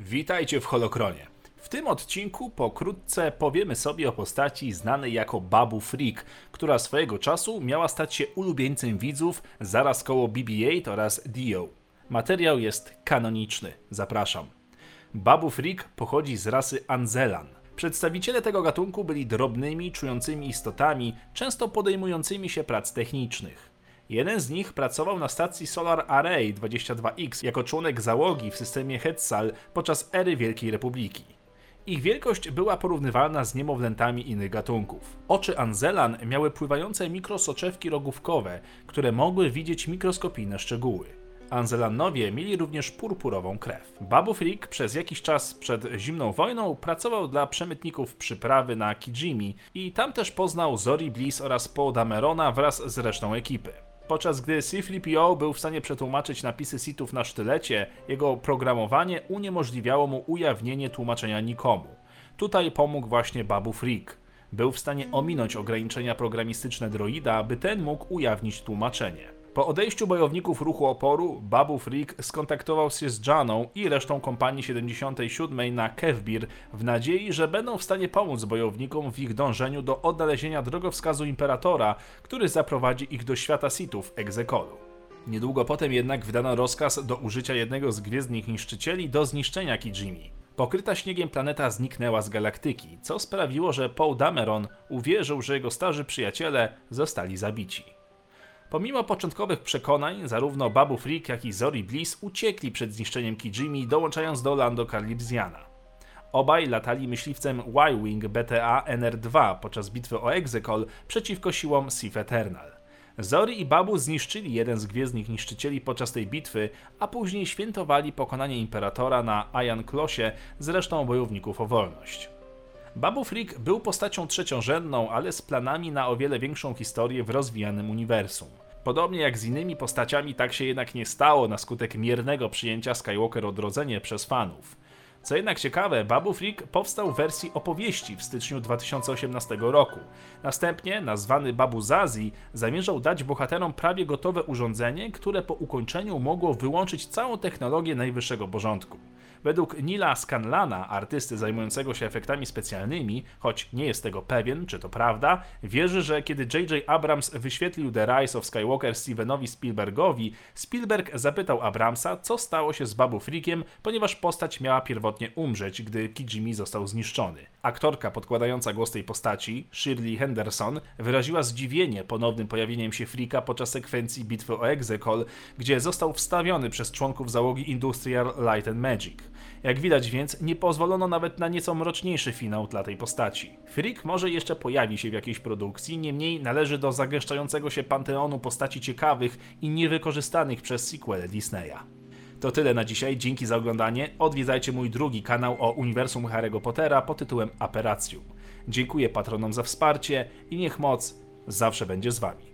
Witajcie w Holokronie. W tym odcinku pokrótce powiemy sobie o postaci znanej jako Babu Freak, która swojego czasu miała stać się ulubieńcem widzów zaraz koło BB-8 oraz Dio. Materiał jest kanoniczny. Zapraszam. Babu Freak pochodzi z rasy Anzelan. Przedstawiciele tego gatunku byli drobnymi, czującymi istotami, często podejmującymi się prac technicznych. Jeden z nich pracował na stacji Solar Array 22X jako członek załogi w systemie Hetzal podczas ery Wielkiej Republiki. Ich wielkość była porównywalna z niemowlętami innych gatunków. Oczy Anzelan miały pływające mikrosoczewki rogówkowe, które mogły widzieć mikroskopijne szczegóły. Anzelanowie mieli również purpurową krew. Babu Freak przez jakiś czas przed zimną wojną pracował dla przemytników przyprawy na Kijimi i tam też poznał Zori Bliss oraz Paul Damerona wraz z resztą ekipy. Podczas gdy C-3PO był w stanie przetłumaczyć napisy Sithów na sztylecie, jego programowanie uniemożliwiało mu ujawnienie tłumaczenia nikomu. Tutaj pomógł właśnie Babu Freak. Był w stanie ominąć ograniczenia programistyczne droida, aby ten mógł ujawnić tłumaczenie. Po odejściu bojowników ruchu oporu, Babu Freak skontaktował się z Janą i resztą kompanii 77 na Kevbir w nadziei, że będą w stanie pomóc bojownikom w ich dążeniu do odnalezienia drogowskazu Imperatora, który zaprowadzi ich do świata Sithów Egzekolu. Niedługo potem jednak wydano rozkaz do użycia jednego z gwiezdnych niszczycieli do zniszczenia Kijimi. Pokryta śniegiem planeta zniknęła z galaktyki, co sprawiło, że Paul Dameron uwierzył, że jego starzy przyjaciele zostali zabici. Pomimo początkowych przekonań, zarówno Babu Freak, jak i Zori Bliss uciekli przed zniszczeniem Kijimi, dołączając do Lando Calrissiana. Obaj latali myśliwcem Y-Wing BTA NR-2 podczas bitwy o Exegol przeciwko siłom Sith Eternal. Zori i Babu zniszczyli jeden z gwiezdnych niszczycieli podczas tej bitwy, a później świętowali pokonanie Imperatora na Iron Klosie z resztą bojowników o wolność. Babu Freak był postacią trzeciorzędną, ale z planami na o wiele większą historię w rozwijanym uniwersum. Podobnie jak z innymi postaciami, tak się jednak nie stało na skutek miernego przyjęcia Skywalker Odrodzenie przez fanów. Co jednak ciekawe, Babu Freak powstał w wersji opowieści w styczniu 2018 roku. Następnie, nazwany Babu Zazi, zamierzał dać bohaterom prawie gotowe urządzenie, które po ukończeniu mogło wyłączyć całą technologię najwyższego porządku. Według Nila Scanlana, artysty zajmującego się efektami specjalnymi, choć nie jest tego pewien, czy to prawda, wierzy, że kiedy J.J. Abrams wyświetlił The Rise of Skywalker Stevenowi Spielbergowi, Spielberg zapytał Abramsa, co stało się z Babu Freakiem, ponieważ postać miała pierwotnie umrzeć, gdy Kijimi został zniszczony. Aktorka podkładająca głos tej postaci, Shirley Henderson, wyraziła zdziwienie ponownym pojawieniem się Freaka podczas sekwencji bitwy o Exegol, gdzie został wstawiony przez członków załogi Industrial Light and Magic. Jak widać więc, nie pozwolono nawet na nieco mroczniejszy finał dla tej postaci. Freak może jeszcze pojawi się w jakiejś produkcji, niemniej należy do zagęszczającego się panteonu postaci ciekawych i niewykorzystanych przez sequele Disneya. To tyle na dzisiaj, dzięki za oglądanie. Odwiedzajcie mój drugi kanał o uniwersum Harry'ego Pottera pod tytułem Aperacjum. Dziękuję patronom za wsparcie i niech moc zawsze będzie z wami.